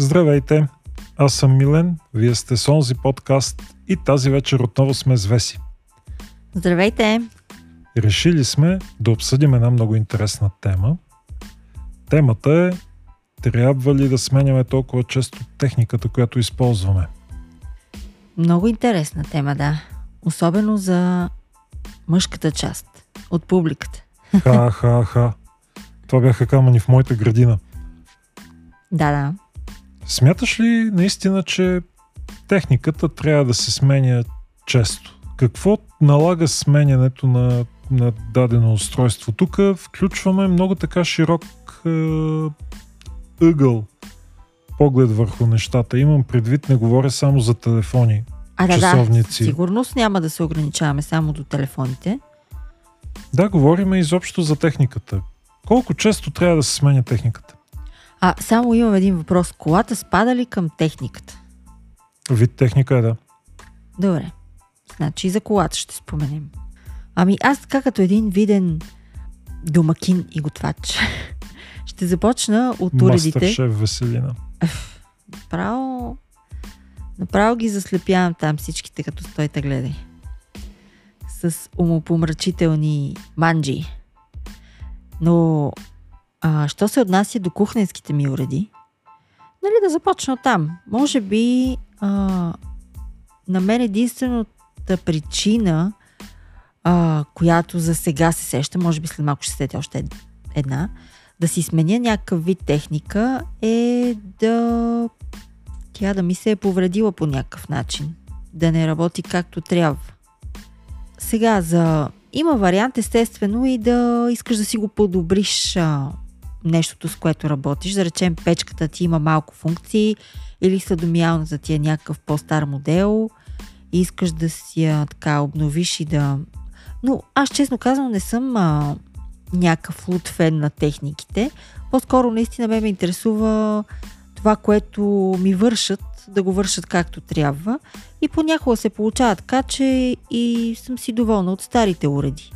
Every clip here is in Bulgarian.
Здравейте! Аз съм Милен, вие сте с онзи подкаст и тази вечер отново сме с Веси. Здравейте! Решили сме да обсъдим една много интересна тема. Темата е трябва ли да сменяме толкова често техниката, която използваме? Много интересна тема, да. Особено за мъжката част от публиката. Ха-ха-ха. Това бяха камъни в моята градина. Да, да. Смяташ ли наистина, че техниката трябва да се сменя често? Какво налага сменянето на, на дадено устройство? Тук включваме много така широк е, ъгъл поглед върху нещата. Имам предвид, не говоря само за телефони, А, да, часовници. да. Сигурност няма да се ограничаваме само до телефоните. Да, говорим изобщо за техниката. Колко често трябва да се сменя техниката? А, само имам един въпрос. Колата спада ли към техниката? Вид техника е да. Добре. Значи и за колата ще споменем. Ами аз така като един виден домакин и готвач ще започна от уредите. Мастер-шеф Веселина. Направо, направо ги заслепявам там всичките, като стойте гледай. С умопомрачителни манджи. Но, а, що се отнася до кухненските ми уреди, нали да започна там. Може би а, на мен единствената причина, а, която за сега се сеща, може би след малко ще се сетя още ед- една, да си сменя някакъв вид техника е да тя да ми се е повредила по някакъв начин. Да не работи както трябва. Сега за... Има вариант естествено и да искаш да си го подобриш а, нещото, с което работиш. Да речем печката ти има малко функции или съдомиалната ти е някакъв по-стар модел и искаш да си я така обновиш и да... Но аз честно казвам не съм а, някакъв луд фен на техниките. По-скоро наистина ме ме интересува това, което ми вършат, да го вършат както трябва. И понякога се получава така, че и съм си доволна от старите уреди.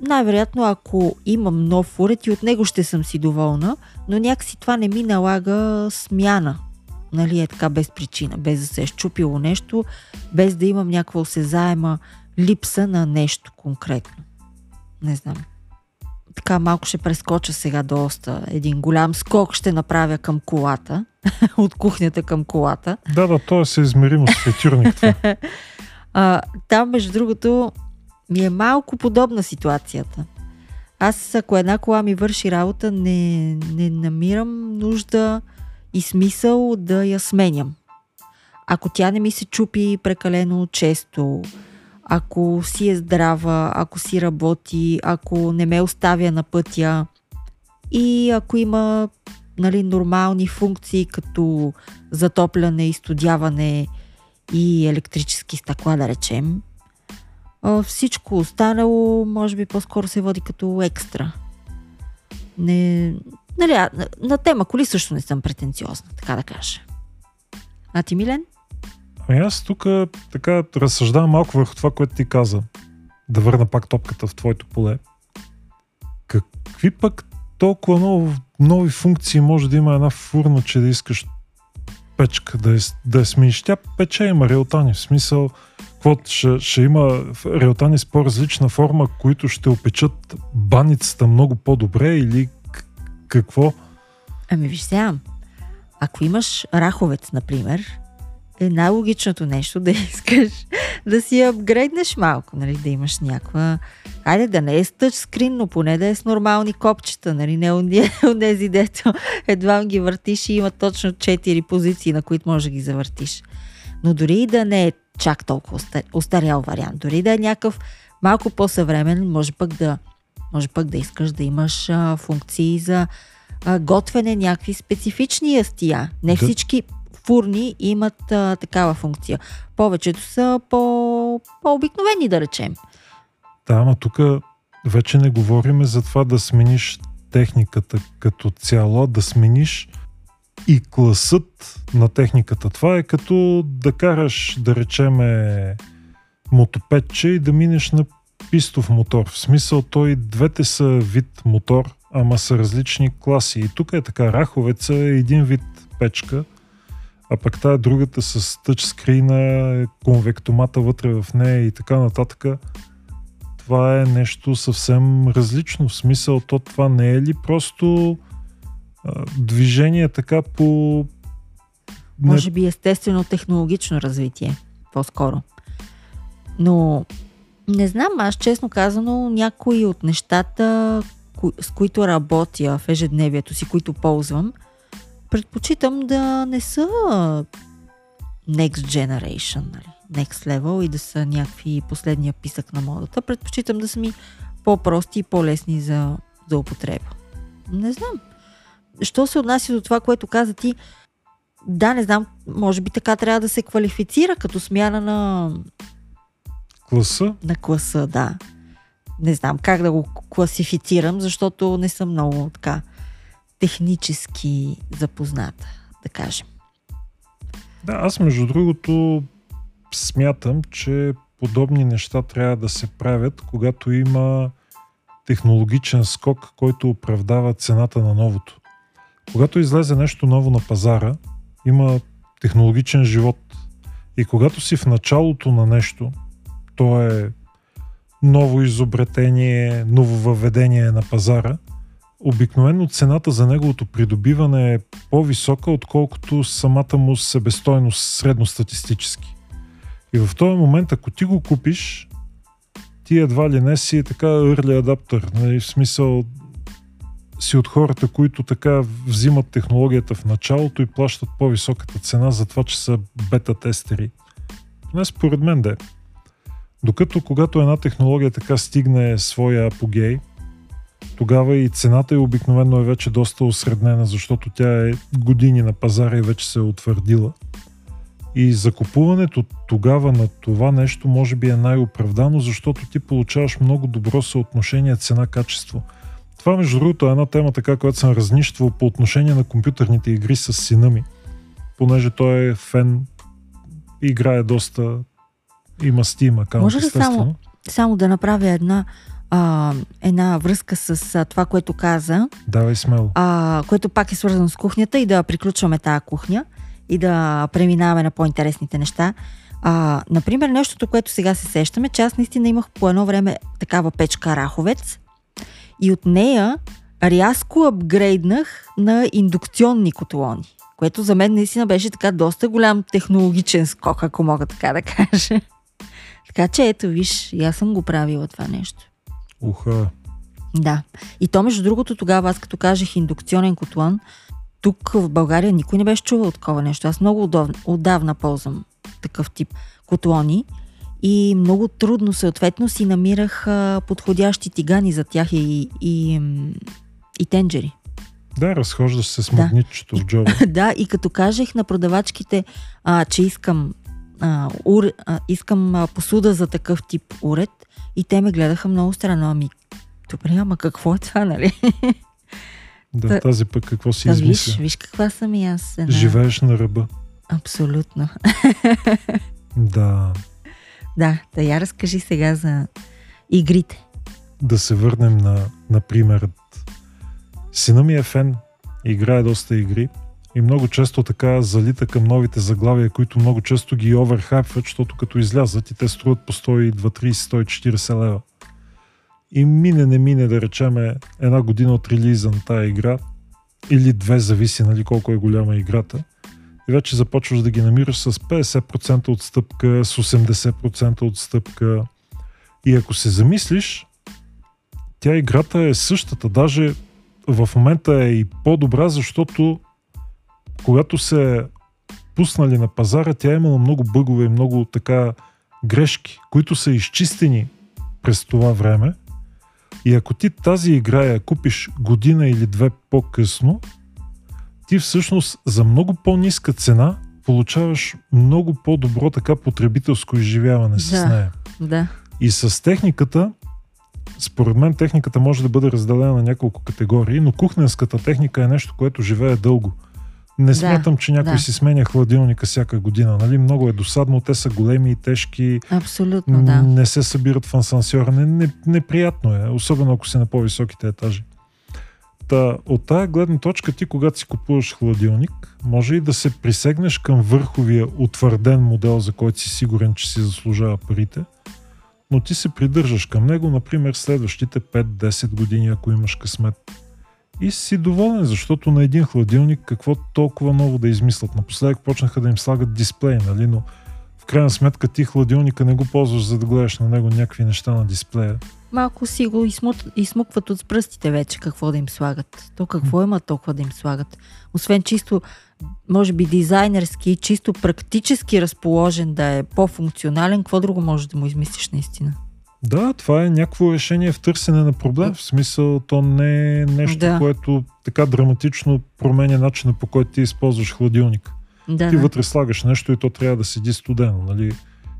Най-вероятно, ако имам нов уред и от него ще съм си доволна, но някакси това не ми налага смяна. Нали е така без причина, без да се е щупило нещо, без да имам някаква осезаема липса на нещо конкретно. Не знам така малко ще прескоча сега доста. Един голям скок ще направя към колата. от кухнята към колата. Да, да, то е съизмеримо с. А, там, между другото, ми е малко подобна ситуацията. Аз, ако една кола ми върши работа, не, не намирам нужда и смисъл да я сменям. Ако тя не ми се чупи прекалено често, ако си е здрава, ако си работи, ако не ме оставя на пътя и ако има нали, нормални функции като затопляне, изстудяване и електрически стъкла, да речем, всичко останало може би по-скоро се води като екстра. Не, нали, а, на, на тема коли също не съм претенциозна, така да кажа. А ти, Милен? Ами аз тук така разсъждавам малко върху това, което ти каза. Да върна пак топката в твоето поле. Какви пък толкова много, нови функции може да има една фурна, че да искаш печка да, е, да я смениш? Тя пече има реалтани. В смисъл, какво, ще, ще има реалтани с по-различна форма, които ще опечат баницата много по-добре или какво? Ами виж сега, ако имаш раховец, например, е най-логичното нещо да искаш да си апгрейднеш малко, нали, да имаш някаква... Айде да не е с тъчскрин, но поне да е с нормални копчета, нали, не от тези, дето едва ги въртиш и има точно 4 позиции, на които можеш да ги завъртиш. Но дори и да не е чак толкова устарял вариант, дори да е някакъв малко по-съвременен, може пък да, може пък да искаш да имаш а, функции за а, готвене, някакви специфични ястия. Не Да. всички фурни имат а, такава функция. Повечето са по, по-обикновени, да речем. Да, ама тук вече не говорим за това да смениш техниката като цяло, да смениш и класът на техниката. Това е като да караш, да речеме, мотопедче и да минеш на пистов мотор. В смисъл, той двете са вид мотор, ама са различни класи. И тук е така, раховеца е един вид печка, а пък тая другата с тъчскрина, конвектомата вътре в нея и така нататък, това е нещо съвсем различно. В смисъл, то това не е ли просто движение така по... Може би естествено технологично развитие, по-скоро. Но не знам, аз честно казано, някои от нещата, с които работя в ежедневието си, които ползвам, предпочитам да не са next generation, нали? next level и да са някакви последния писък на модата. Предпочитам да са ми по-прости и по-лесни за, за употреба. Не знам. Що се отнася до това, което каза ти, да, не знам, може би така трябва да се квалифицира като смяна на класа. На класа, да. Не знам как да го класифицирам, защото не съм много така технически запозната, да кажем. Да, аз между другото смятам, че подобни неща трябва да се правят, когато има технологичен скок, който оправдава цената на новото. Когато излезе нещо ново на пазара, има технологичен живот. И когато си в началото на нещо, то е ново изобретение, ново въведение на пазара, обикновено цената за неговото придобиване е по-висока, отколкото самата му себестойност средностатистически. И в този момент, ако ти го купиш, ти едва ли не си така early adapter, нали? в смисъл си от хората, които така взимат технологията в началото и плащат по-високата цена за това, че са бета-тестери. Не според мен да е. Докато когато една технология така стигне своя апогей, тогава и цената е обикновено е вече доста осреднена, защото тя е години на пазара и вече се е утвърдила. И закупуването тогава на това нещо може би е най-оправдано, защото ти получаваш много добро съотношение цена-качество. Това между другото е една тема така, която съм разнищвал по отношение на компютърните игри с сина ми, понеже той е фен, играе доста има Steam аккаунт, Може ли само, само да направя една, а, една връзка с а, това, което каза? Давай смело. А, което пак е свързано с кухнята и да приключваме тази кухня и да преминаваме на по-интересните неща. А, например, нещото, което сега се сещаме, че аз наистина имах по едно време такава печка Раховец и от нея рязко апгрейднах на индукционни котлони, което за мен наистина беше така доста голям технологичен скок, ако мога така да кажа. Така че ето, виж, и аз съм го правила това нещо. Уха. Да. И то, между другото, тогава аз като кажех индукционен котлон, тук в България никой не беше чувал такова нещо. Аз много отдавна, отдавна ползвам такъв тип котлони и много трудно съответно си намирах а, подходящи тигани за тях и, и, и тенджери. Да, разхождаш се с магнитчето да. в джоба. да, и като кажех на продавачките, а, че искам а, ур, а, искам а, посуда за такъв тип уред и те ме гледаха много странно. Ами, добре, ама какво е това, нали? Да, Та, тази пък какво си да, измисля? Виж, виж каква съм и аз. Една... Живееш на ръба. Абсолютно. да. Да, да я разкажи сега за игрите. Да се върнем на, примерът. Сина ми е фен, играе доста игри и много често така залита към новите заглавия, които много често ги оверхайпват, защото като излязат и те струват по 120, 30, 140 лева. И мине, не мине, да речеме, една година от релиза на тази игра, или две, зависи нали, колко е голяма играта, и вече започваш да ги намираш с 50% отстъпка, с 80% отстъпка. И ако се замислиш, тя играта е същата, даже в момента е и по-добра, защото когато се пуснали на пазара, тя е имала много бъгове и много така грешки, които са изчистени през това време. И ако ти тази игра я купиш година или две по-късно, ти всъщност за много по-ниска цена получаваш много по-добро така потребителско изживяване с да, нея. Да. И с техниката, според мен техниката може да бъде разделена на няколко категории, но кухненската техника е нещо, което живее дълго. Не да, смятам, че някой да. си сменя хладилника всяка година. Нали? Много е досадно, те са големи и тежки. Абсолютно, да. Не се събират в ансансьора. Не, не, неприятно е, особено ако си на по-високите етажи. Та, от тая гледна точка ти, когато си купуваш хладилник, може и да се присегнеш към върховия утвърден модел, за който си сигурен, че си заслужава парите, но ти се придържаш към него, например, следващите 5-10 години, ако имаш късмет. И си доволен, защото на един хладилник какво толкова ново да измислят. Напоследък почнаха да им слагат дисплей, нали, но в крайна сметка ти хладилника не го ползваш, за да гледаш на него някакви неща на дисплея. Малко си го измут, измукват от пръстите вече какво да им слагат. То какво има толкова да им слагат? Освен чисто, може би дизайнерски, чисто практически разположен да е по-функционален, какво друго може да му измислиш наистина? Да, това е някакво решение в търсене на проблем. В смисъл, то не е нещо, Да. което така драматично променя начина по който ти използваш хладилник. Да, ти да. вътре слагаш нещо и то трябва да седи студено, нали?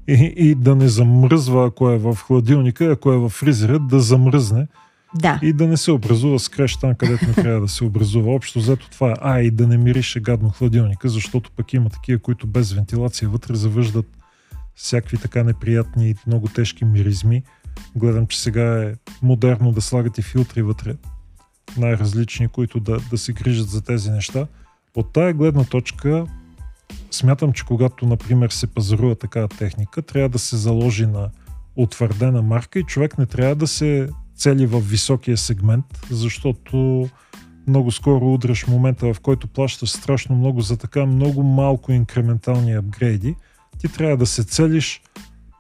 И, и да не замръзва, ако е в хладилника, ако е в фризера, да замръзне да. и да не се образува скреш там, където не трябва да се образува. Общо взето това е. А, и да не мирише гадно хладилника, защото пък има такива, които без вентилация вътре завъждат всякакви така неприятни и много тежки миризми. Гледам, че сега е модерно да слагат и филтри вътре, най-различни, които да, да се грижат за тези неща. От тая гледна точка смятам, че когато, например, се пазарува такава техника, трябва да се заложи на утвърдена марка и човек не трябва да се цели в високия сегмент, защото много скоро удреш момента, в който плащаш страшно много за така много малко инкрементални апгрейди. Ти трябва да се целиш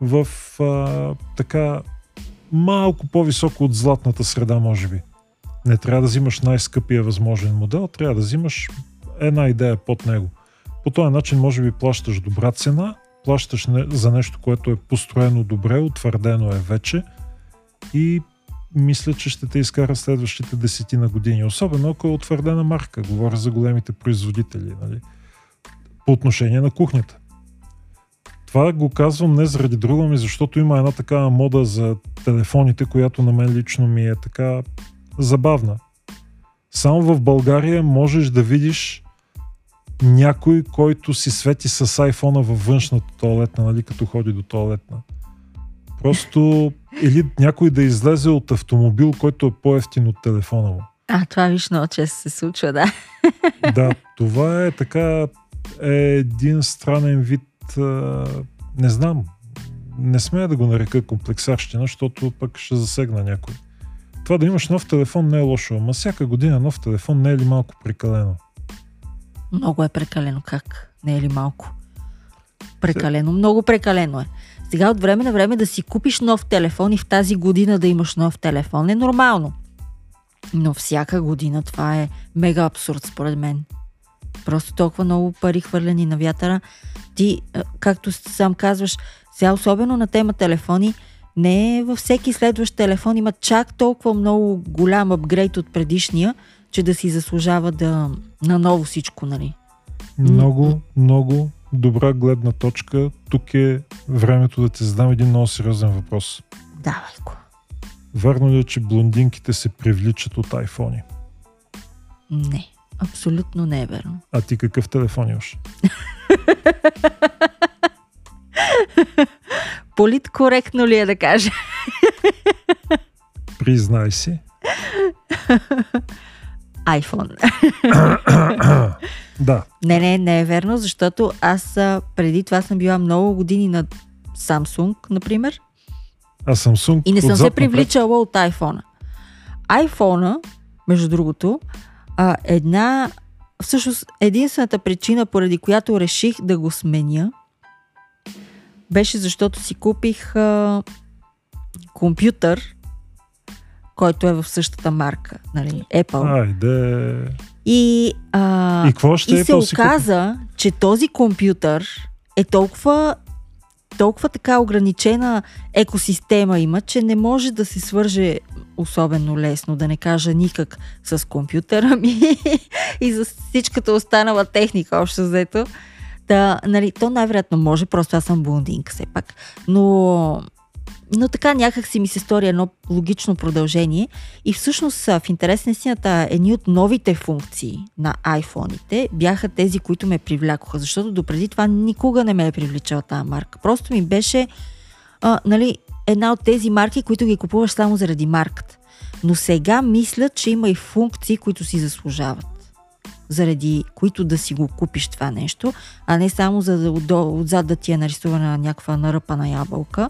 в а, така малко по-високо от златната среда, може би. Не трябва да взимаш най-скъпия възможен модел, трябва да взимаш една идея под него. По този начин може би плащаш добра цена, плащаш не, за нещо, което е построено добре, утвърдено е вече и мисля, че ще те изкара следващите десетина години. Особено ако е утвърдена марка. Говоря за големите производители. Нали? По отношение на кухнята. Това го казвам не заради друго ми, защото има една такава мода за телефоните, която на мен лично ми е така забавна. Само в България можеш да видиш някой, който си свети с айфона във външната туалетна, нали, като ходи до туалетна. Просто или някой да излезе от автомобил, който е по-ефтин от телефона му. А, това виж много често се случва, да. Да, това е така е един странен вид, а, не знам, не смея да го нарека комплексарщина, защото пък ще засегна някой. Това да имаш нов телефон не е лошо, ама всяка година нов телефон не е ли малко прекалено? Много е прекалено. Как? Не е ли малко? Прекалено. Много прекалено е. Сега от време на време да си купиш нов телефон и в тази година да имаш нов телефон е нормално. Но всяка година това е мега абсурд според мен. Просто толкова много пари хвърлени на вятъра. Ти, както сам казваш, сега особено на тема телефони, не във всеки следващ телефон има чак толкова много голям апгрейд от предишния, че да си заслужава да наново всичко, нали? Много, много добра гледна точка. Тук е времето да ти задам един много сериозен въпрос. Давай го. Вярно ли е, че блондинките се привличат от айфони? Не, абсолютно не е верно. А ти какъв телефон имаш? Политкоректно ли е да кажа? Признай си. iPhone. да, Не, не, не е верно, защото аз преди това съм била много години на Samsung, например, а Samsung и не съм се привличала от iPhone. iPhone, между другото, а, една, всъщност единствената причина, поради която реших да го сменя, беше защото си купих а, компютър, който е в същата марка, нали, Apple. Айде. И, а, И какво ще и се то си оказа, че този компютър е толкова, толкова така ограничена екосистема има, че не може да се свърже особено лесно, да не кажа никак с компютъра ми и за всичката останала техника, общо взето. Да, нали, то най-вероятно може, просто аз съм блондинка все пак. Но, но така някак си ми се стори едно логично продължение. И всъщност в интерес на истината, едни от новите функции на айфоните бяха тези, които ме привлякоха, защото допреди това никога не ме е привличала тази марка. Просто ми беше а, нали, една от тези марки, които ги купуваш само заради марката. Но сега мислят, че има и функции, които си заслужават. Заради които да си го купиш това нещо, а не само за да отзад да ти е нарисувана някаква наръпана ябълка.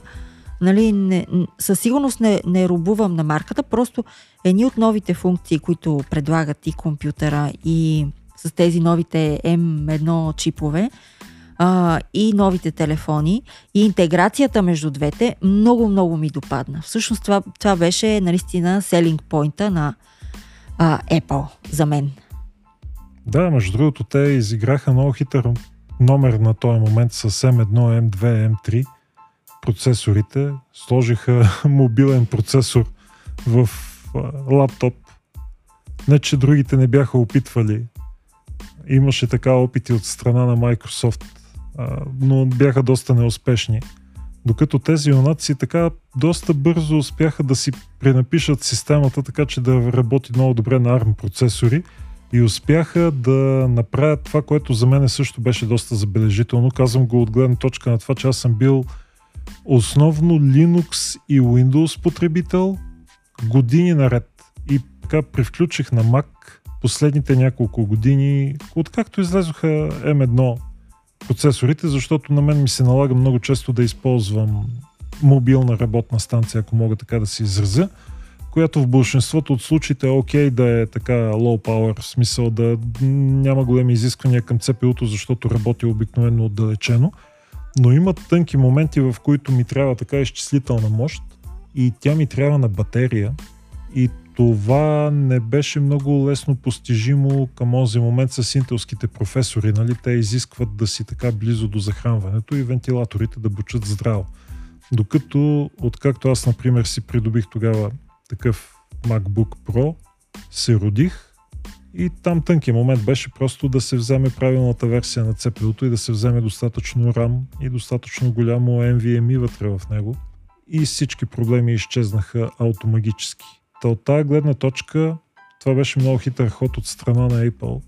Нали, не, със сигурност не, не рубувам на марката, просто едни от новите функции, които предлагат и компютъра, и с тези новите M1 чипове, а, и новите телефони, и интеграцията между двете, много, много ми допадна. Всъщност това, това беше наистина селинг поинта на а, Apple за мен. Да, между другото, те изиграха много хитър номер на този момент с M1, M2, M3 процесорите. Сложиха мобилен процесор в лаптоп. Не, че другите не бяха опитвали. Имаше така опити от страна на Microsoft, но бяха доста неуспешни. Докато тези юнаци така доста бързо успяха да си пренапишат системата, така че да работи много добре на ARM процесори и успяха да направят това, което за мен също беше доста забележително. Казвам го от гледна точка на това, че аз съм бил основно Linux и Windows потребител години наред. И така привключих на Mac последните няколко години, откакто излезоха M1 процесорите, защото на мен ми се налага много често да използвам мобилна работна станция, ако мога така да се изразя, която в большинството от случаите е окей да е така low power, в смисъл да няма големи изисквания към CPU-то, защото работи обикновено отдалечено. Но има тънки моменти, в които ми трябва така изчислителна мощ и тя ми трябва на батерия. И това не беше много лесно постижимо към този момент с интелските професори. Нали? Те изискват да си така близо до захранването и вентилаторите да бучат здраво. Докато, откакто аз, например, си придобих тогава такъв MacBook Pro, се родих и там тънкият момент беше просто да се вземе правилната версия на CPU-то и да се вземе достатъчно RAM и достатъчно голямо NVMe вътре в него. И всички проблеми изчезнаха автомагически. Та от тази гледна точка това беше много хитър ход от страна на Apple.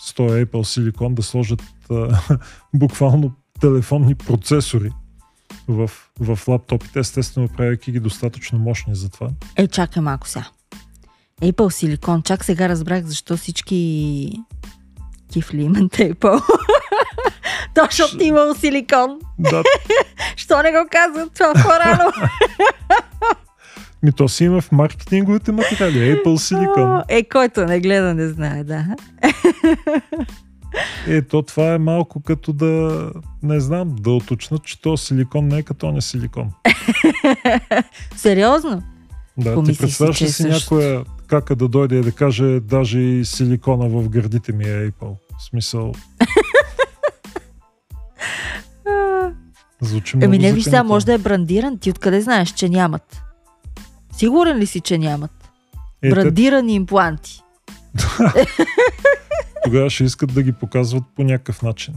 С този Apple Silicon да сложат буквално телефонни процесори в, в лаптопите, естествено правяки ги достатъчно мощни за това. Е, чакай малко сега. Apple Silicon. Чак сега разбрах защо всички кифли имат Apple. Точно ти имал силикон. Да, Що не го казват това по-рано? ми то си има в маркетинговите материали. Apple Silicon. Е, който не гледа, не знае, да. Е, то това е малко като да, не знам, да уточнат, че то силикон не е като не силикон. Сериозно? Да, Помисли ти си, представяш ли е си някоя кака да дойде и да каже, даже и силикона в гърдите ми е Apple. В смисъл, звучи много Еми не виж сега, може да е брандиран. Ти откъде знаеш, че нямат? Сигурен ли си, че нямат? Е, те Брандирани импланти. тогава ще искат да ги показват по някакъв начин.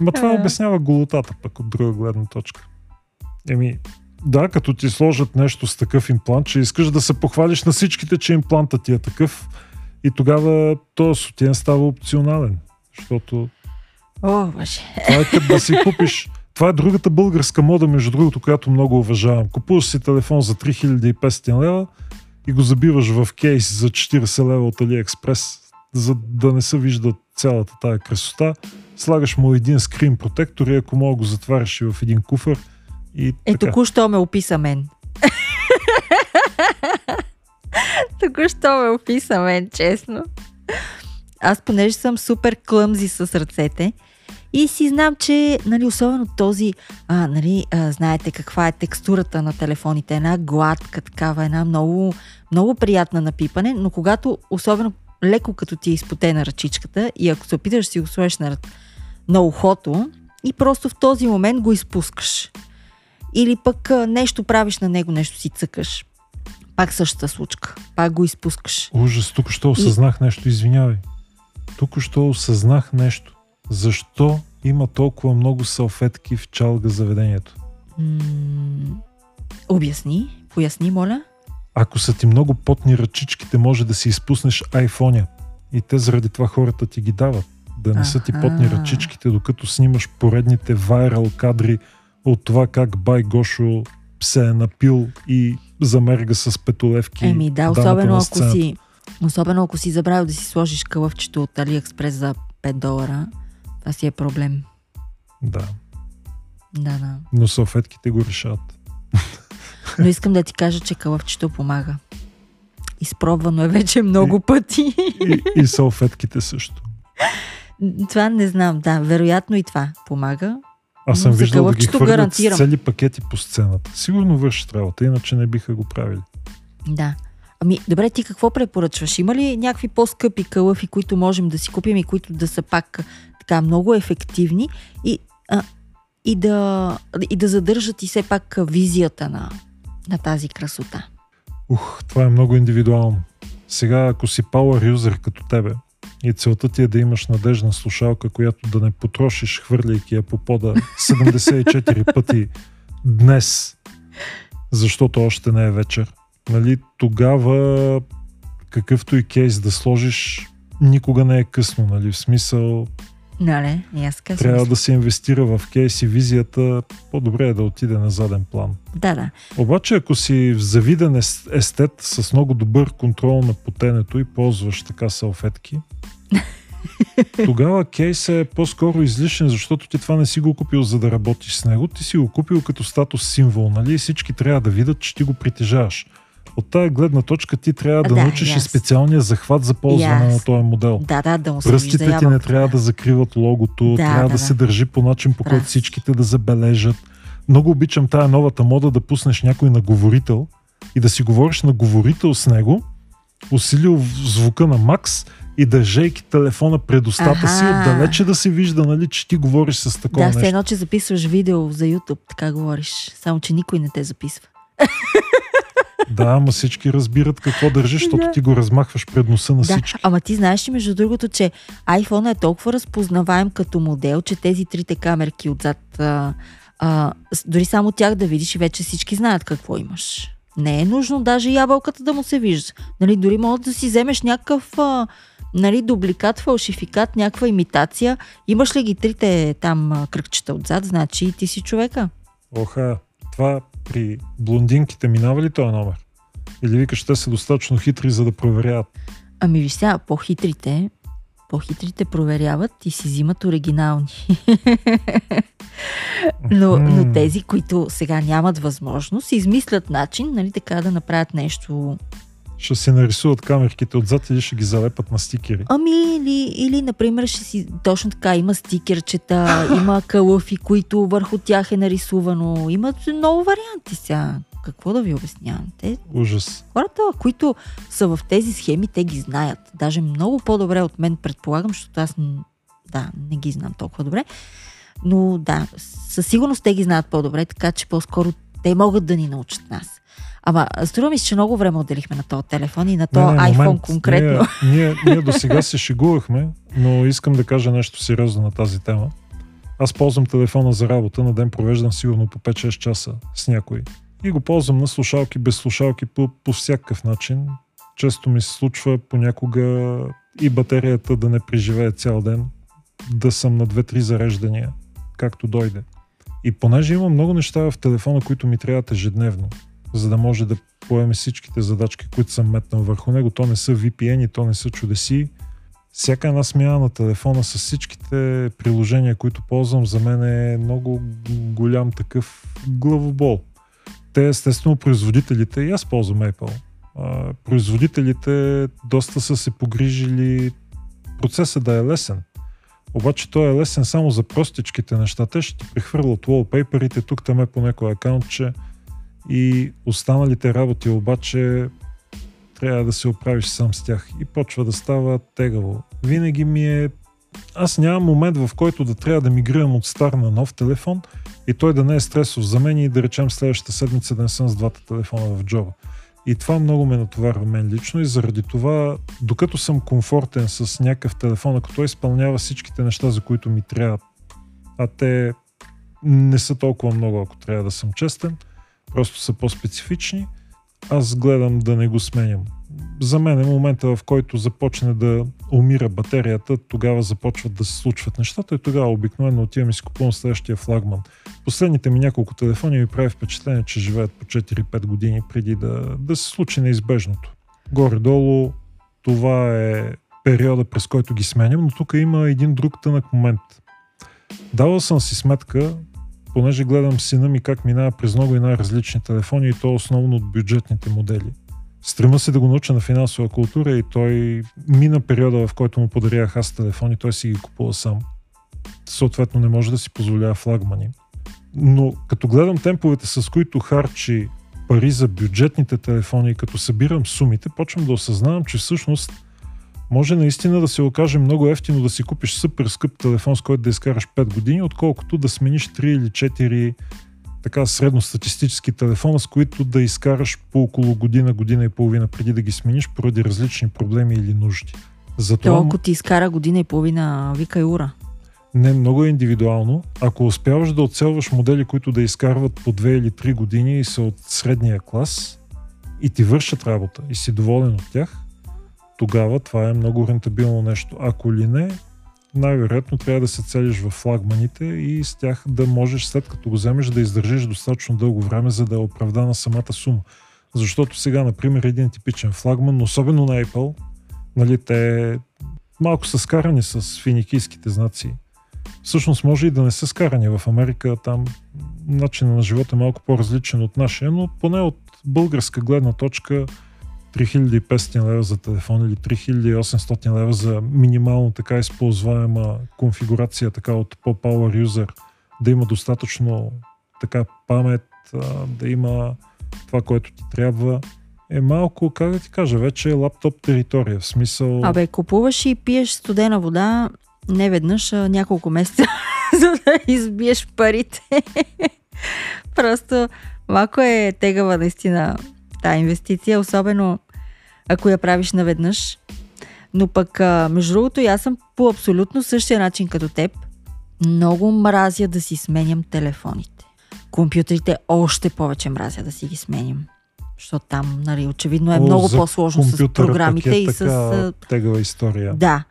Ма това А. обяснява голотата пък от друга гледна точка. Еми, да, като ти сложат нещо с такъв имплант, че искаш да се похвалиш на всичките, че имплантът ти е такъв и тогава този сутиен става опционален. Защото О, боже. това е като да си купиш това е другата българска мода, между другото, която много уважавам. Купуваш си телефон за 3500 лева и го забиваш в кейс за 40 лева от AliExpress, за да не се вижда цялата тая красота. Слагаш му един скрин протектор и ако мога го затваряш и в един куфър. И Е, така. току-що ме описа мен. току-що ме описа мен, честно. Аз понеже съм супер клъмзи с ръцете и си знам, че, нали, особено този, а, нали, а, знаете каква е текстурата на телефоните, една гладка такава, една много, много приятна на пипане, но когато, особено леко като ти е изпотена ръчичката и ако се опиташ си го сложиш на, на ухото и просто в този момент го изпускаш или пък нещо правиш на него, нещо си цъкаш. Пак същата случка. Пак го изпускаш. Ужас, тук що осъзнах нещо, извинявай. Тук що осъзнах нещо. Защо има толкова много салфетки в чалга заведението? М- обясни, поясни, моля. Ако са ти много потни ръчичките, може да си изпуснеш айфоня. И те заради това хората ти ги дават. Да не са ти Аха. потни ръчичките, докато снимаш поредните вайрал кадри от това как Бай Гошо се е напил и замерга с петолевки. Еми да, особено ако си особено ако си забравил да си сложиш кълъвчето от AliExpress за 5 долара, това си е проблем. Да, Да, да. но салфетките го решават. Но искам да ти кажа, че кълъвчето помага. Изпробвано е вече много пъти. И, и салфетките също. това не знам, да, вероятно и това помага. Аз съм виждал да ги хвърлят гарантирам. с цели пакети по сцената. Сигурно вършат работа, иначе не биха го правили. Да. Ами, добре, ти какво препоръчваш? Има ли някакви по-скъпи кълъфи, които можем да си купим и които да са пак така много ефективни и, а, и, да, и да задържат и все пак визията на, на тази красота? Ух, това е много индивидуално. Сега, ако си power юзер като тебе и целта ти е да имаш надежна слушалка, която да не потрошиш, хвърляйки я по пода 74 пъти днес, защото още не е вечер, нали, тогава какъвто и кейс да сложиш, никога не е късно, нали, в смисъл Нали? Аз казвам. трябва да се инвестира в кейс и визията, по-добре е да отиде на заден план. Да, да. Обаче, ако си завиден ес- естет с много добър контрол на потенето и ползваш така салфетки, тогава кейс е по-скоро излишен, защото ти това не си го купил за да работиш с него, ти си го купил като статус символ, нали? И всички трябва да видят, че ти го притежаваш. От тая гледна точка ти трябва да, Да, научиш и яс. специалния захват за ползване Яс. на този модел. Да, да, да Пръстите ти не трябва да закриват логото, Да, трябва да, да, да. се държи по начин, по който всичките да забележат. Много обичам тая новата мода да пуснеш някой на говорител и да си говориш на говорител с него, усилил звука на макс и държейки телефона пред устата си, Аха. отдалече да се вижда, нали, че ти говориш с такова Да, все нещо. едно, че записваш видео за YouTube, така говориш. Само, че никой не те записва. Да, ама всички разбират какво държиш, защото Да. ти го размахваш пред носа на Да, всички. ама ти знаеш ли между другото, че iPhone е толкова разпознаваем като модел, че тези трите камерки отзад, а, а, дори само тях да видиш и вече всички знаят какво имаш. Не е нужно даже ябълката да му се вижда. Нали, дори може да си вземеш някакъв а, нали, дубликат, фалшификат, някаква имитация. Имаш ли ги трите там а, кръгчета отзад, значи и ти си човека. Оха, това при блондинките минава ли този номер? Или викаш, те са достатъчно хитри, за да проверяват? Ами виж сега, по-хитрите, по-хитрите проверяват и си взимат оригинални. но, но тези, които сега нямат възможност, измислят начин, нали, така да направят нещо. Ще си нарисуват камерките отзад или ще ги залепат на стикери. Ами, или, или например, ще си точно така, има стикерчета, има кълъфи, които върху тях е нарисувано. Имат много варианти сега. Какво да ви обяснявам? Те, Ужас. хората, които са в тези схеми, те ги знаят. Даже много по-добре от мен, предполагам, защото аз да, не ги знам толкова добре. Но да, със сигурност те ги знаят по-добре, така че по-скоро те могат да ни научат нас. Ама струва ми се, че много време отделихме на този телефон и на този Не, не, iPhone момент. конкретно. Ние, ние, ние до сега се шегувахме, но искам да кажа нещо сериозно на тази тема. Аз ползвам телефона за работа, на ден провеждам сигурно по 5-6 часа с някой. И го ползвам на слушалки, без слушалки, по, по всякакъв начин. Често ми се случва понякога и батерията да не преживее цял ден, да съм на 2-3 зареждания, както дойде. И понеже има много неща в телефона, които ми трябват ежедневно, за да може да поеме всичките задачки, които съм метнал върху него. То не са VPN, то не са чудеси. Всяка една смяна на телефона с всичките приложения, които ползвам, за мен е много голям такъв главобол. Те, естествено, производителите, и аз ползвам Apple, производителите доста са се погрижили процесът да е лесен. Обаче той е лесен само за простичките неща. Те ще ти прехвърлят wallpaper-ите тук там е по някой акаунтче и останалите работи обаче трябва да се оправиш сам с тях и почва да става тегаво. Винаги ми е... Аз нямам момент, в който да трябва да мигрирам от стар на нов телефон и той да не е стресов за мен и да речем следващата седмица да не съм с двата телефона в джоба. И това много ме натоварва мен лично и заради това, докато съм комфортен с някакъв телефон, ако той изпълнява всичките неща, за които ми трябва, а те не са толкова много, ако трябва да съм честен, просто са по-специфични, аз гледам да не го сменям. За мен е момента, в който започне да умира батерията, тогава започват да се случват нещата и тогава обикновено отивам и си купувам следващия флагман. Последните ми няколко телефони ми прави впечатление, че живеят по 4-5 години преди да, да се случи неизбежното. Горе-долу това е периода, през който ги сменям, но тук има един друг тънък момент. Давал съм си сметка, понеже гледам сина ми как минава през много и най-различни телефони и то основно от бюджетните модели. Стрема се да го науча на финансова култура и той мина периода, в който му подарях аз телефон и той си ги купува сам. Съответно не може да си позволява флагмани. Но като гледам темповете, с които харчи пари за бюджетните телефони, като събирам сумите, почвам да осъзнавам, че всъщност може наистина да се окаже много ефтино да си купиш супер скъп телефон, с който да изкараш 5 години, отколкото да смениш 3 или 4 така средностатистически телефона, с които да изкараш по около година, година и половина преди да ги смениш поради различни проблеми или нужди. Затова... То, ако ти изкара година и половина, вика и ура. Не, много е индивидуално. Ако успяваш да оцелваш модели, които да изкарват по 2 или 3 години и са от средния клас и ти вършат работа и си доволен от тях, тогава това е много рентабилно нещо. Ако ли не, най-вероятно трябва да се целиш в флагманите и с тях да можеш след като го вземеш да издържиш достатъчно дълго време, за да е оправдана самата сума. Защото сега, например, един типичен флагман, особено на Apple, нали, те малко са скарани с финикийските знаци. Всъщност може и да не са скарани. В Америка там начинът на живота е малко по-различен от нашия, но поне от българска гледна точка 3500 лева за телефон или 3800 лева за минимално така използваема конфигурация така от по-power user, да има достатъчно така памет, да има това, което ти трябва, е малко, как да ти кажа, вече е лаптоп територия. В смисъл... Абе, купуваш и пиеш студена вода не веднъж, а няколко месеца, за да избиеш парите. Просто малко е тегава наистина тази инвестиция, особено ако я правиш наведнъж. Но пък, между другото, аз съм по абсолютно същия начин като теб. Много мразя да си сменям телефоните. Компютрите още повече мразя да си ги сменям. Защото там, нали, очевидно е О, много по-сложно с програмите е и с... Тегава история. Да.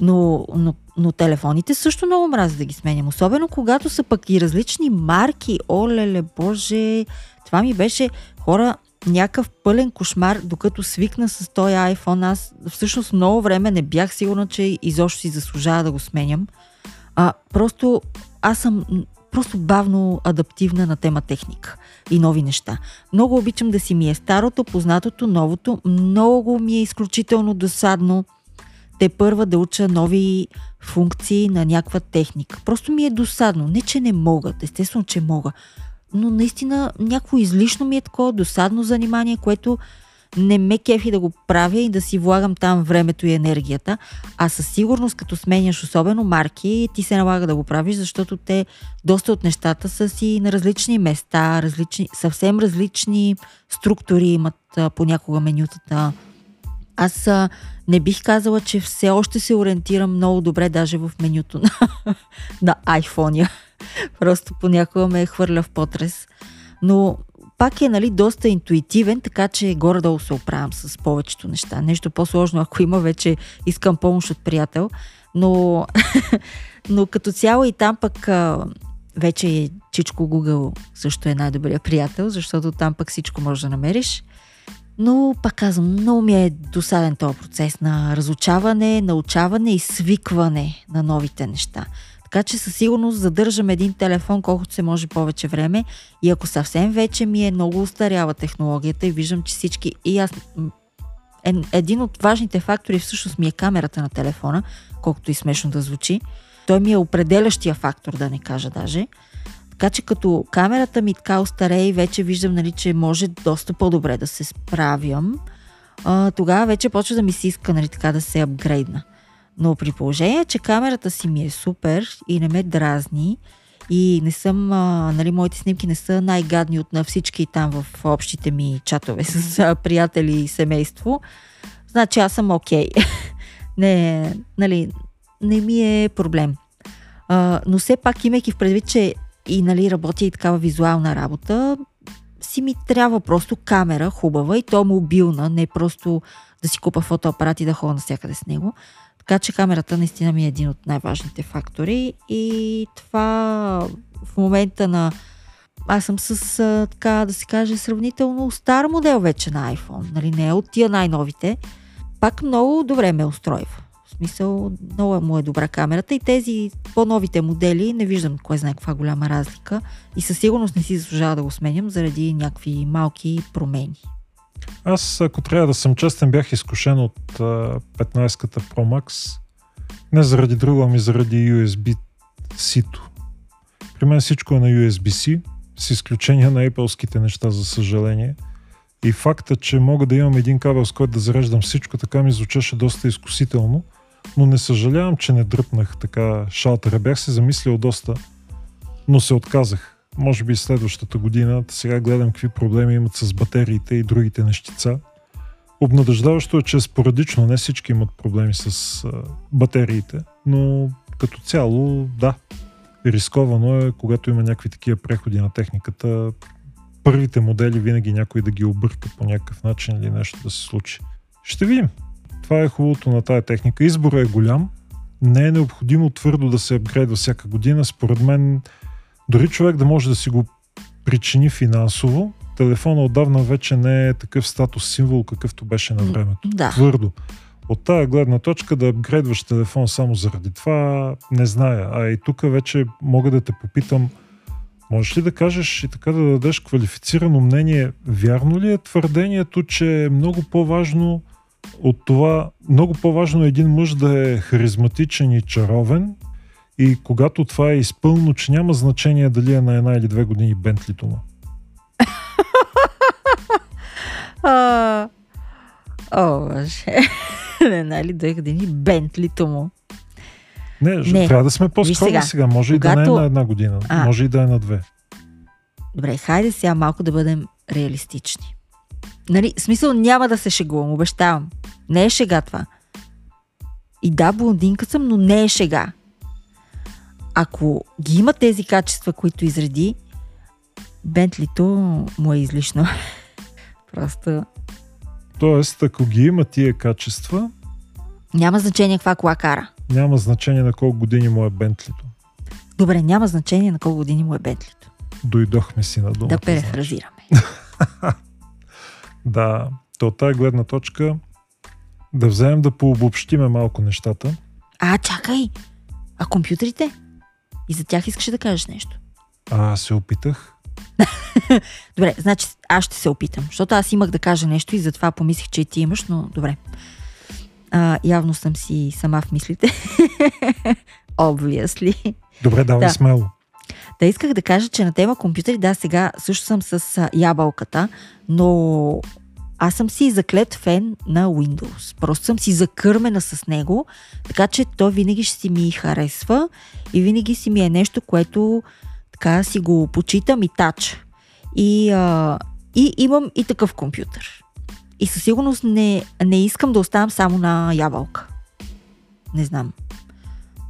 Но, но, но телефоните също много мразя да ги сменям. Особено когато са пък и различни марки. Олеле, боже, това ми беше хора някакъв пълен кошмар, докато свикна с този iPhone. Аз всъщност много време не бях сигурна, че изобщо си заслужава да го сменям. А, просто аз съм просто бавно адаптивна на тема техника и нови неща. Много обичам да си ми е старото, познатото, новото. Много ми е изключително досадно те първа да уча нови функции на някаква техника. Просто ми е досадно. Не, че не мога. Естествено, че мога но наистина някакво излишно ми е такова досадно занимание, което не ме кефи да го правя и да си влагам там времето и енергията, а със сигурност като сменяш особено марки, ти се налага да го правиш, защото те доста от нещата са си на различни места, различни, съвсем различни структури имат а, понякога менютата. Аз а, не бих казала, че все още се ориентирам много добре даже в менюто на, на iPhone. Просто понякога ме е хвърля в потрес. Но пак е нали, доста интуитивен, така че горе-долу се оправям с повечето неща. Нещо по-сложно, ако има, вече искам помощ от приятел. Но, но като цяло и там пък вече е Чичко Google също е най-добрият приятел, защото там пък всичко можеш да намериш. Но, пак казвам, много ми е досаден този процес на разучаване, научаване и свикване на новите неща. Така че със сигурност задържам един телефон колкото се може повече време и ако съвсем вече ми е много устарява технологията и виждам, че всички... И аз... Е, един от важните фактори всъщност ми е камерата на телефона, колкото и смешно да звучи. Той ми е определящия фактор, да не кажа даже. Така че като камерата ми така остарее и вече виждам, нали, че може доста по-добре да се справям, а, тогава вече почва да ми се иска нали, така да се апгрейдна. Но при положение, че камерата си ми е супер и не ме дразни и не съм, а, нали, моите снимки не са най-гадни от на всички там в общите ми чатове с а, приятели и семейство, значи аз съм окей. Okay. не, нали, не ми е проблем. А, но все пак, имайки в предвид, че и нали, работя и такава визуална работа, си ми трябва просто камера хубава и то мобилна, не просто да си купа фотоапарат и да ходя навсякъде с него. Така че камерата наистина ми е един от най-важните фактори и това в момента на аз съм с, така да се каже, сравнително стар модел вече на iPhone, нали, не е от тия най-новите. Пак много добре ме устройва. В смисъл, много му е добра камерата и тези по-новите модели не виждам кой знае каква голяма разлика и със сигурност не си заслужава да го сменям заради някакви малки промени. Аз, ако трябва да съм честен, бях изкушен от 15-ката Pro Max. Не заради друго, ами заради USB-C-то. При мен всичко е на USB-C, с изключение на Apple-ските неща, за съжаление. И факта, че мога да имам един кабел, с който да зареждам всичко, така ми звучеше доста изкусително. Но не съжалявам, че не дръпнах така шалтера. Бях се замислил доста, но се отказах може би следващата година. Сега гледам какви проблеми имат с батериите и другите нещица. Обнадеждаващо е, че спорадично не всички имат проблеми с батериите, но като цяло, да, рисковано е, когато има някакви такива преходи на техниката, първите модели винаги някой да ги обърка по някакъв начин или нещо да се случи. Ще видим. Това е хубавото на тая техника. Избора е голям. Не е необходимо твърдо да се апгрейдва всяка година. Според мен дори човек да може да си го причини финансово, телефона отдавна вече не е такъв статус символ, какъвто беше на времето. Да. Твърдо. От тая гледна точка да апгрейдваш телефон само заради това, не зная. А и тук вече мога да те попитам, можеш ли да кажеш и така да дадеш квалифицирано мнение, вярно ли е твърдението, че е много по-важно от това, много по-важно е един мъж да е харизматичен и чаровен, и когато това е изпълно, че няма значение дали е на една или две години Бентлито му. О, боже. на една или две години Бентлито му. Не, не, трябва да сме по-скромни сега. сега. Може когато... и да не е на една година. А. Може и да е на две. Добре, хайде сега малко да бъдем реалистични. Нали, смисъл няма да се шегувам, обещавам. Не е шега това. И да, блондинка съм, но не е шега ако ги има тези качества, които изреди, Бентлито му е излишно. Просто. Тоест, ако ги има тия качества. Няма значение каква кола кара. Няма значение на колко години му е Бентлито. Добре, няма значение на колко години му е Бентлито. Дойдохме си на думата. Да перефразираме. да, то от тази гледна точка да вземем да пообобщиме малко нещата. А, чакай! А компютрите? И за тях искаш да кажеш нещо. А, се опитах. добре, значи аз ще се опитам, защото аз имах да кажа нещо и затова помислих, че и ти имаш, но добре. А, явно съм си сама в мислите. Obviously. Добре, давай да. смело. Да, исках да кажа, че на тема компютъри, да, сега също съм с ябълката, но аз съм си заклет фен на Windows. Просто съм си закърмена с него, така че то винаги ще си ми харесва и винаги си ми е нещо, което така си го почитам и тач. И, а, и имам и такъв компютър. И със сигурност не, не искам да оставам само на ябълка. Не знам.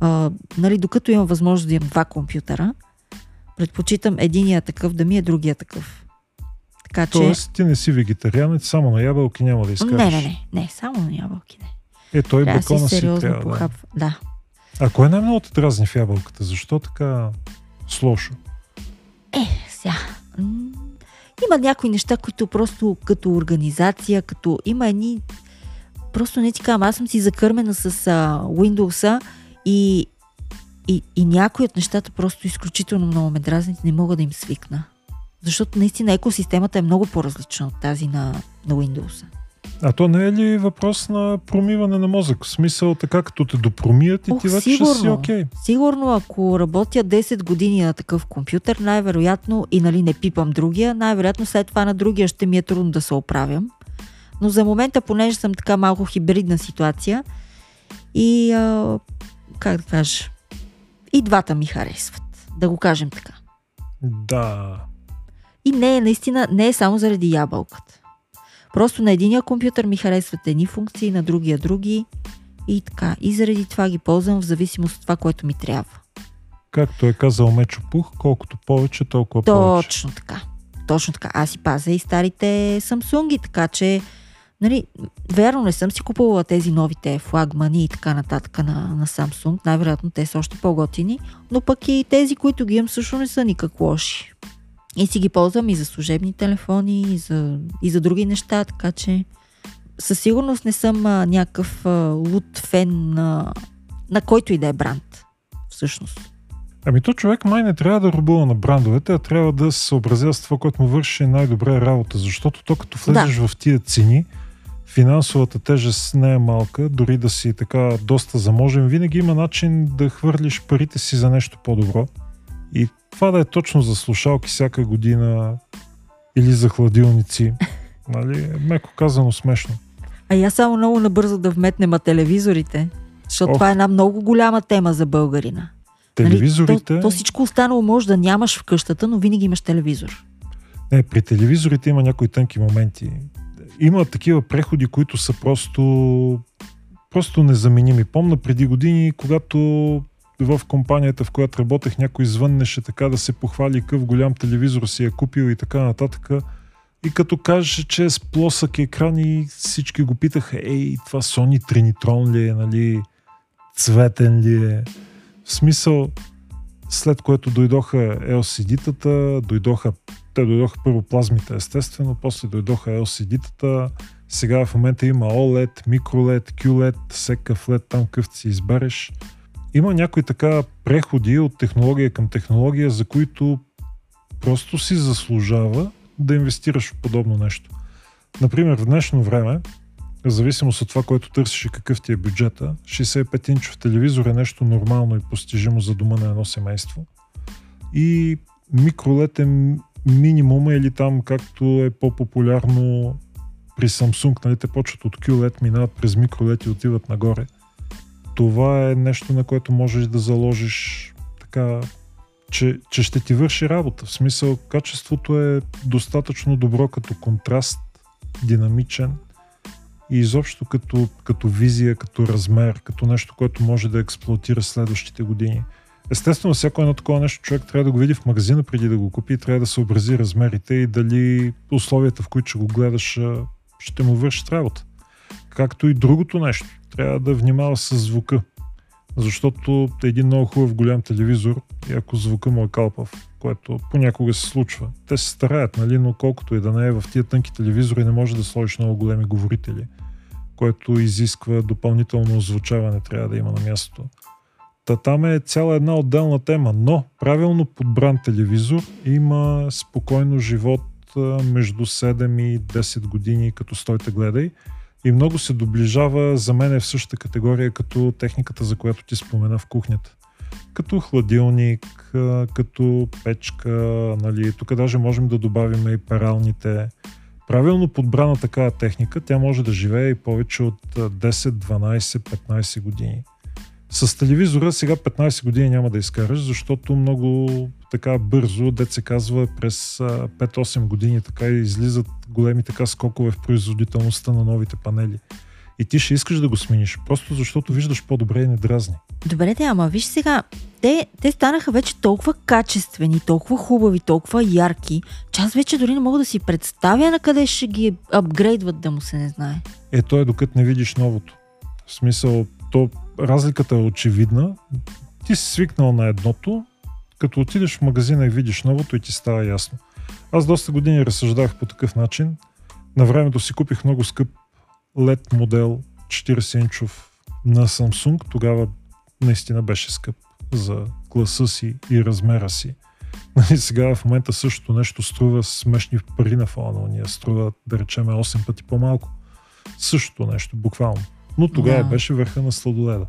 А, нали, докато имам възможност да имам два компютъра, предпочитам единия такъв да ми е другия такъв. Така, че... Тоест ти не си вегетарианец, само на ябълки няма да изкараш. Не, не, не, не, само на ябълки не. Е, той трябва бекона си, сериозно трябва, похапва. Да. да. А кое най-много те дразни в ябълката? Защо така слошо? Е, сега. Има някои неща, които просто като организация, като има едни... Просто не ти казвам, аз съм си закърмена с а, Windows-а и, и, и някои от нещата просто изключително много ме дразнят, не мога да им свикна. Защото наистина екосистемата е много по-различна от тази на, на Windows. А то не е ли въпрос на промиване на мозък? В смисъл, така като те допромият и Ох, ти вече сигурно, ще си окей. Okay. Сигурно, ако работя 10 години на такъв компютър, най-вероятно, и нали не пипам другия, най-вероятно след това на другия ще ми е трудно да се оправям. Но за момента, понеже съм така малко хибридна ситуация и а, как да кажа, и двата ми харесват. Да го кажем така. Да. И не е наистина, не е само заради ябълката. Просто на единия компютър ми харесват едни функции, на другия други и така. И заради това ги ползвам в зависимост от това, което ми трябва. Както е казал Мечо Пух, колкото повече, толкова Точно повече. Точно така. точно така. Аз си пазя и старите Samsung, така че Нали, верно не съм си купувала тези новите флагмани и така нататък на, на Samsung. Най-вероятно те са още по-готини, но пък и тези, които ги имам също не са никак лоши. И си ги ползвам и за служебни телефони, и за, и за други неща, така че със сигурност не съм а, някакъв а, лут фен на, на който и да е бранд, всъщност. Ами то човек май не трябва да рубува на брандовете, а трябва да се съобразява с това, което му върши най-добре работа, защото то като влезеш да. в тия цени, финансовата тежест не е малка, дори да си така доста заможен, винаги има начин да хвърлиш парите си за нещо по-добро. И това да е точно за слушалки всяка година или за хладилници, нали, е меко казано смешно. А я само много набързо да вметнем телевизорите, защото Ох. това е една много голяма тема за българина. Телевизорите... Нали, то, то всичко останало може да нямаш в къщата, но винаги имаш телевизор. Не, при телевизорите има някои тънки моменти има такива преходи, които са просто, просто незаменими. Помна преди години, когато в компанията, в която работех, някой звъннеше така да се похвали къв голям телевизор си е купил и така нататък. И като каже, че е с плосък екран и всички го питаха, ей, това Sony Trinitron ли е, нали, цветен ли е. В смисъл, след което дойдоха LCD-тата, дойдоха те дойдоха първо плазмите, естествено, после дойдоха LCD-тата, сега в момента има OLED, MicroLED, QLED, всекъв LED, там къвто си избереш. Има някои така преходи от технология към технология, за които просто си заслужава да инвестираш в подобно нещо. Например, в днешно време, в зависимост от това, което търсиш и какъв ти е бюджета, 65-инчов телевизор е нещо нормално и постижимо за дома на едно семейство. И микролет е минимума или там както е по-популярно при Samsung, нали, те почват от QLED, минават през микролет и отиват нагоре. Това е нещо, на което можеш да заложиш така, че, че ще ти върши работа. В смисъл, качеството е достатъчно добро като контраст, динамичен и изобщо като, като визия, като размер, като нещо, което може да експлуатира следващите години. Естествено, всяко едно такова нещо човек трябва да го види в магазина преди да го купи и трябва да съобрази размерите и дали условията, в които ще го гледаш, ще му вършат работа. Както и другото нещо. Трябва да внимава с звука. Защото един много хубав голям телевизор, и ако звука му е калпав, което понякога се случва, те се стараят, нали, но колкото и да не е в тия тънки телевизори не може да сложиш много големи говорители, което изисква допълнително озвучаване, трябва да има на мястото. Та там е цяла една отделна тема, но правилно подбран телевизор има спокойно живот между 7 и 10 години, като стойте гледай. И много се доближава за мен е в същата категория като техниката, за която ти спомена в кухнята. Като хладилник, като печка, нали, тук даже можем да добавим и пералните. Правилно подбрана такава техника, тя може да живее и повече от 10, 12, 15 години. С телевизора сега 15 години няма да изкараш, защото много така бързо, дет се казва, през 5-8 години така излизат големи така скокове в производителността на новите панели. И ти ще искаш да го смениш, просто защото виждаш по-добре и не дразни. Добре, те, ама виж сега, те, те станаха вече толкова качествени, толкова хубави, толкова ярки, че аз вече дори не мога да си представя на къде ще ги апгрейдват, да му се не знае. Е, то е докато не видиш новото. В смисъл, то разликата е очевидна. Ти си свикнал на едното, като отидеш в магазина и видиш новото и ти става ясно. Аз доста години разсъждах по такъв начин. На времето си купих много скъп LED модел 40-инчов на Samsung. Тогава наистина беше скъп за класа си и размера си. Нали, сега в момента същото нещо струва смешни пари на фона, ние струва да речем 8 пъти по-малко. Същото нещо, буквално. Но тогава да. беше върха на сладоледа.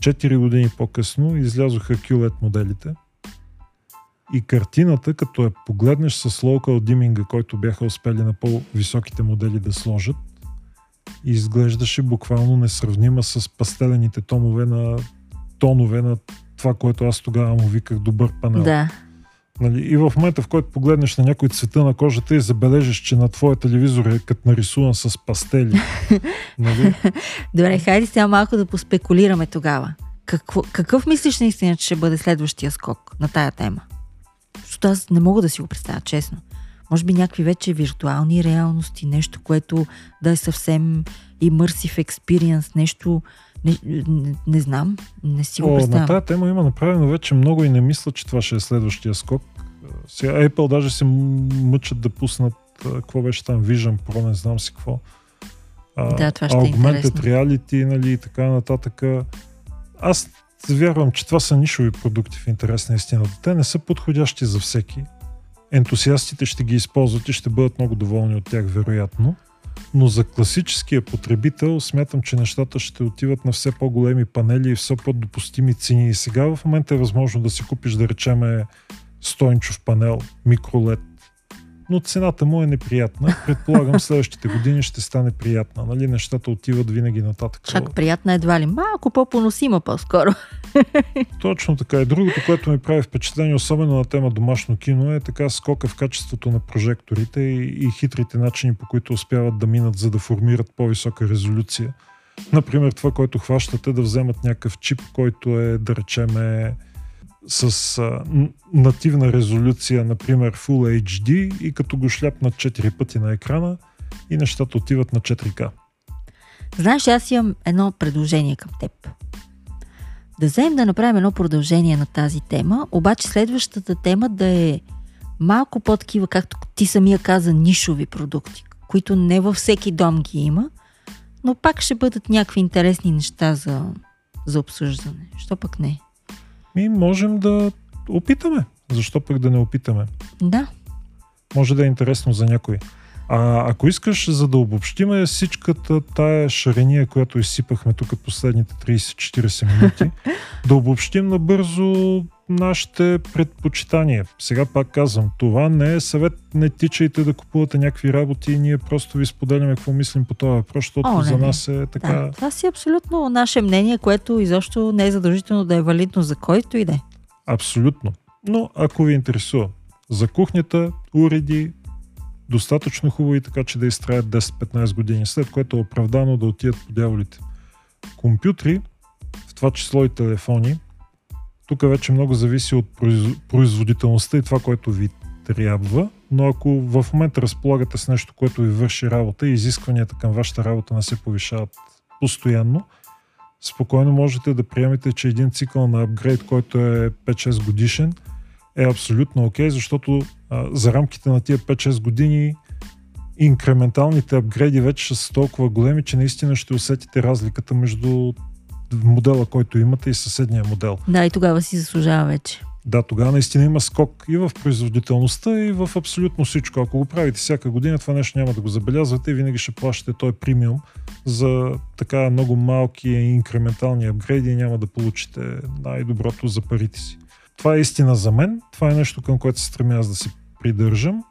Четири години по-късно излязоха QLED моделите и картината, като я погледнеш с local диминга, който бяха успели на по-високите модели да сложат, изглеждаше буквално несравнима с пастелените томове на тонове на това, което аз тогава му виках добър панел. Да. Нали, и в момента, в който погледнеш на някой цвета на кожата и забележиш, че на твоя телевизор е като нарисуван с пастели. нали? Добре, хайде сега малко да поспекулираме тогава. Какво, какъв мислиш наистина, че ще бъде следващия скок на тая тема? Защото аз не мога да си го представя, честно. Може би някакви вече виртуални реалности, нещо, което да е съвсем immersive experience, нещо, не, не, не знам, не си го О, на представям. тази тема има направено вече много и не мисля, че това ще е следващия скок. Сега Apple даже се мъчат да пуснат какво беше там, Vision Pro, не знам си какво. А, Да, това ще е Augmented интересно. Reality, нали, и така нататък. Аз вярвам, че това са нишови продукти в интерес на истината. Те не са подходящи за всеки. Ентусиастите ще ги използват и ще бъдат много доволни от тях, вероятно. Но за класическия потребител смятам, че нещата ще отиват на все по-големи панели и все по-допустими цени. И сега в момента е възможно да си купиш, да речеме, 100-инчов панел, микролед. Но цената му е неприятна. Предполагам, следващите години ще стане приятна. Нали? Нещата отиват винаги нататък. Чак приятна едва ли. Малко по-поносима по-скоро. Точно така. И другото, което ми прави впечатление, особено на тема домашно кино, е така скока в качеството на прожекторите и, и хитрите начини, по които успяват да минат, за да формират по-висока резолюция. Например, това, което хващате, да вземат някакъв чип, който е, да речеме, с а, нативна резолюция, например Full HD и като го шляпнат 4 пъти на екрана и нещата отиват на 4K. Знаеш, аз имам едно предложение към теб. Да вземем да направим едно продължение на тази тема, обаче следващата тема да е малко по-такива, както ти самия каза, нишови продукти, които не във всеки дом ги има, но пак ще бъдат някакви интересни неща за, за обсъждане. Що пък не? И можем да опитаме. Защо пък да не опитаме? Да. Може да е интересно за някой. А ако искаш, за да обобщиме всичката тая шарения, която изсипахме тук последните 30-40 минути, да обобщим набързо нашите предпочитания. Сега пак казвам, това не е съвет, не тичайте да купувате някакви работи и ние просто ви споделяме какво мислим по това въпрос, защото О, не, за нас е така... да. Това си абсолютно наше мнение, което изобщо не е задължително да е валидно за който и да е. Абсолютно. Но ако ви интересува за кухнята, уреди, достатъчно хубави, така че да изтраят 10-15 години, след което е оправдано да отидат по дяволите. Компютри, в това число и телефони, тук вече много зависи от произ- производителността и това, което ви трябва, но ако в момента разполагате с нещо, което ви върши работа и изискванията към вашата работа не се повишават постоянно, спокойно можете да приемете, че един цикъл на апгрейд, който е 5-6 годишен, е абсолютно окей, защото а, за рамките на тия 5-6 години инкременталните апгрейди вече са толкова големи, че наистина ще усетите разликата между модела, който имате и съседния модел. Да, и тогава си заслужава вече. Да, тогава наистина има скок и в производителността, и в абсолютно всичко. Ако го правите всяка година, това нещо няма да го забелязвате и винаги ще плащате той премиум за така много малки инкрементални апгрейди и няма да получите най-доброто за парите си. Това е истина за мен. Това е нещо, към което се стремя аз да се придържам.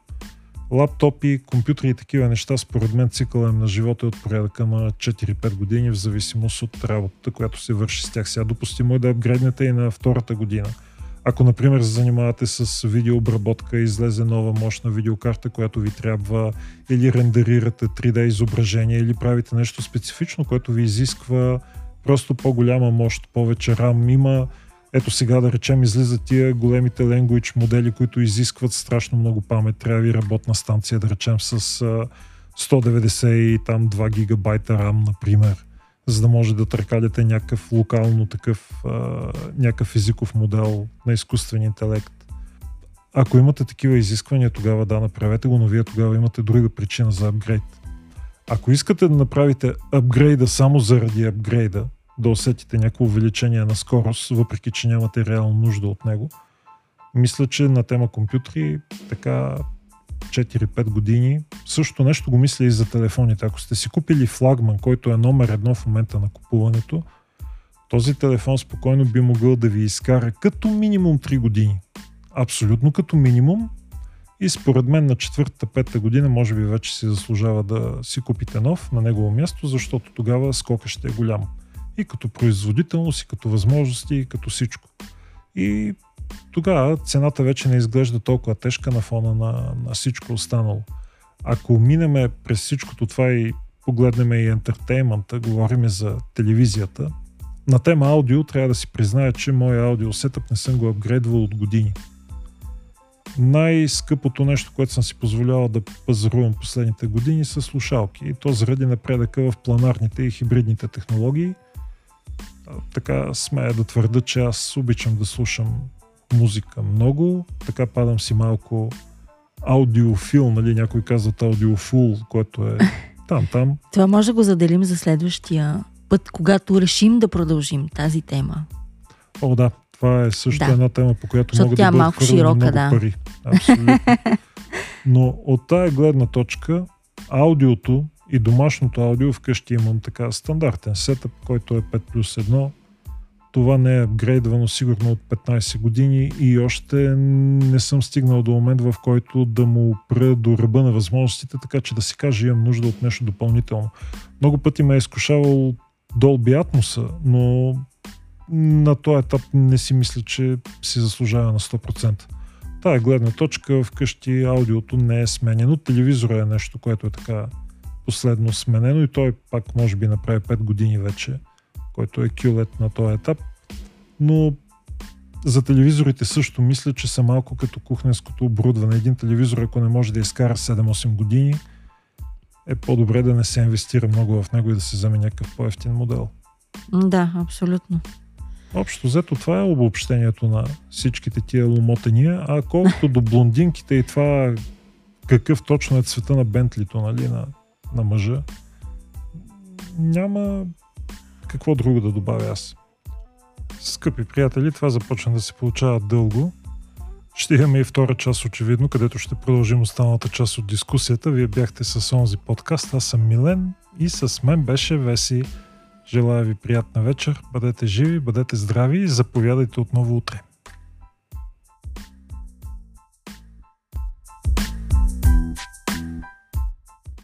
Лаптопи, компютри и такива неща, според мен цикъла им на живота е от порядъка на 4-5 години, в зависимост от работата, която се върши с тях. Сега допустимо е да апгрейднете и на втората година. Ако, например, се занимавате с видеообработка, излезе нова мощна видеокарта, която ви трябва, или рендерирате 3D изображение, или правите нещо специфично, което ви изисква просто по-голяма мощ, повече RAM. Има, ето сега да речем, излизат тия големите language модели, които изискват страшно много памет. Трябва ви работна станция, да речем, с а, 192 гигабайта RAM, например за да може да търкаляте някакъв локално такъв, някакъв езиков модел на изкуствен интелект. Ако имате такива изисквания, тогава да, направете го, но вие тогава имате друга причина за апгрейд. Ако искате да направите апгрейда само заради апгрейда, да усетите някакво увеличение на скорост, въпреки че нямате реално нужда от него, мисля, че на тема компютри така 4-5 години. Същото нещо го мисля и за телефоните. Ако сте си купили флагман, който е номер едно в момента на купуването, този телефон спокойно би могъл да ви изкара като минимум 3 години. Абсолютно като минимум. И според мен на четвъртата, петата година може би вече си заслужава да си купите нов на негово място, защото тогава скока ще е голям. И като производителност, и като възможности, и като всичко. И тогава цената вече не изглежда толкова тежка на фона на, на всичко останало. Ако минеме през всичкото това и погледнем и ентертеймента, говорим за телевизията, на тема аудио трябва да си призная, че моя аудио сетъп не съм го апгрейдвал от години. най-скъпото нещо, което съм си позволявал да пазарувам последните години са слушалки. И то заради напредъка в планарните и хибридните технологии. Така смея да твърда, че аз обичам да слушам музика много. Така падам си малко аудиофил, нали, някой казват аудиофул, което е там-там. Това може да го заделим за следващия път, когато решим да продължим тази тема. О, да. Това е също Да. една тема, по която Защото могат тя е да бъдат малко широка, много да. пари. Абсолютно. Но от тая гледна точка, аудиото и домашното аудио вкъщи имам така стандартен сетъп, който е 5 плюс 1. Това не е апгрейдвано сигурно от 15 години и още не съм стигнал до момент, в който да му опра до ръба на възможностите, така че да си кажа имам нужда от нещо допълнително. Много пъти ме е изкушавал Dolby Atmos, но на този етап не си мисля, че си заслужава на 100%. Тая гледна точка вкъщи аудиото не е сменено. Телевизора е нещо, което е така последно сменено и той пак може би направи 5 години вече, който е QLED на този етап. Но за телевизорите също мисля, че са малко като кухненското оборудване. Един телевизор, ако не може да изкара 7-8 години, е по-добре да не се инвестира много в него и да се вземе някакъв по-ефтин модел. Да, абсолютно. Общо взето това е обобщението на всичките тия ломотания, а колкото до блондинките и това какъв точно е цвета на Бентлито, нали, на, на мъжа, няма какво друго да добавя аз. Скъпи приятели, това започна да се получава дълго. Ще имаме и втора част, очевидно, където ще продължим останалата част от дискусията. Вие бяхте с онзи подкаст, аз съм Милен и с мен беше Веси. Желая ви приятна вечер, бъдете живи, бъдете здрави и заповядайте отново утре.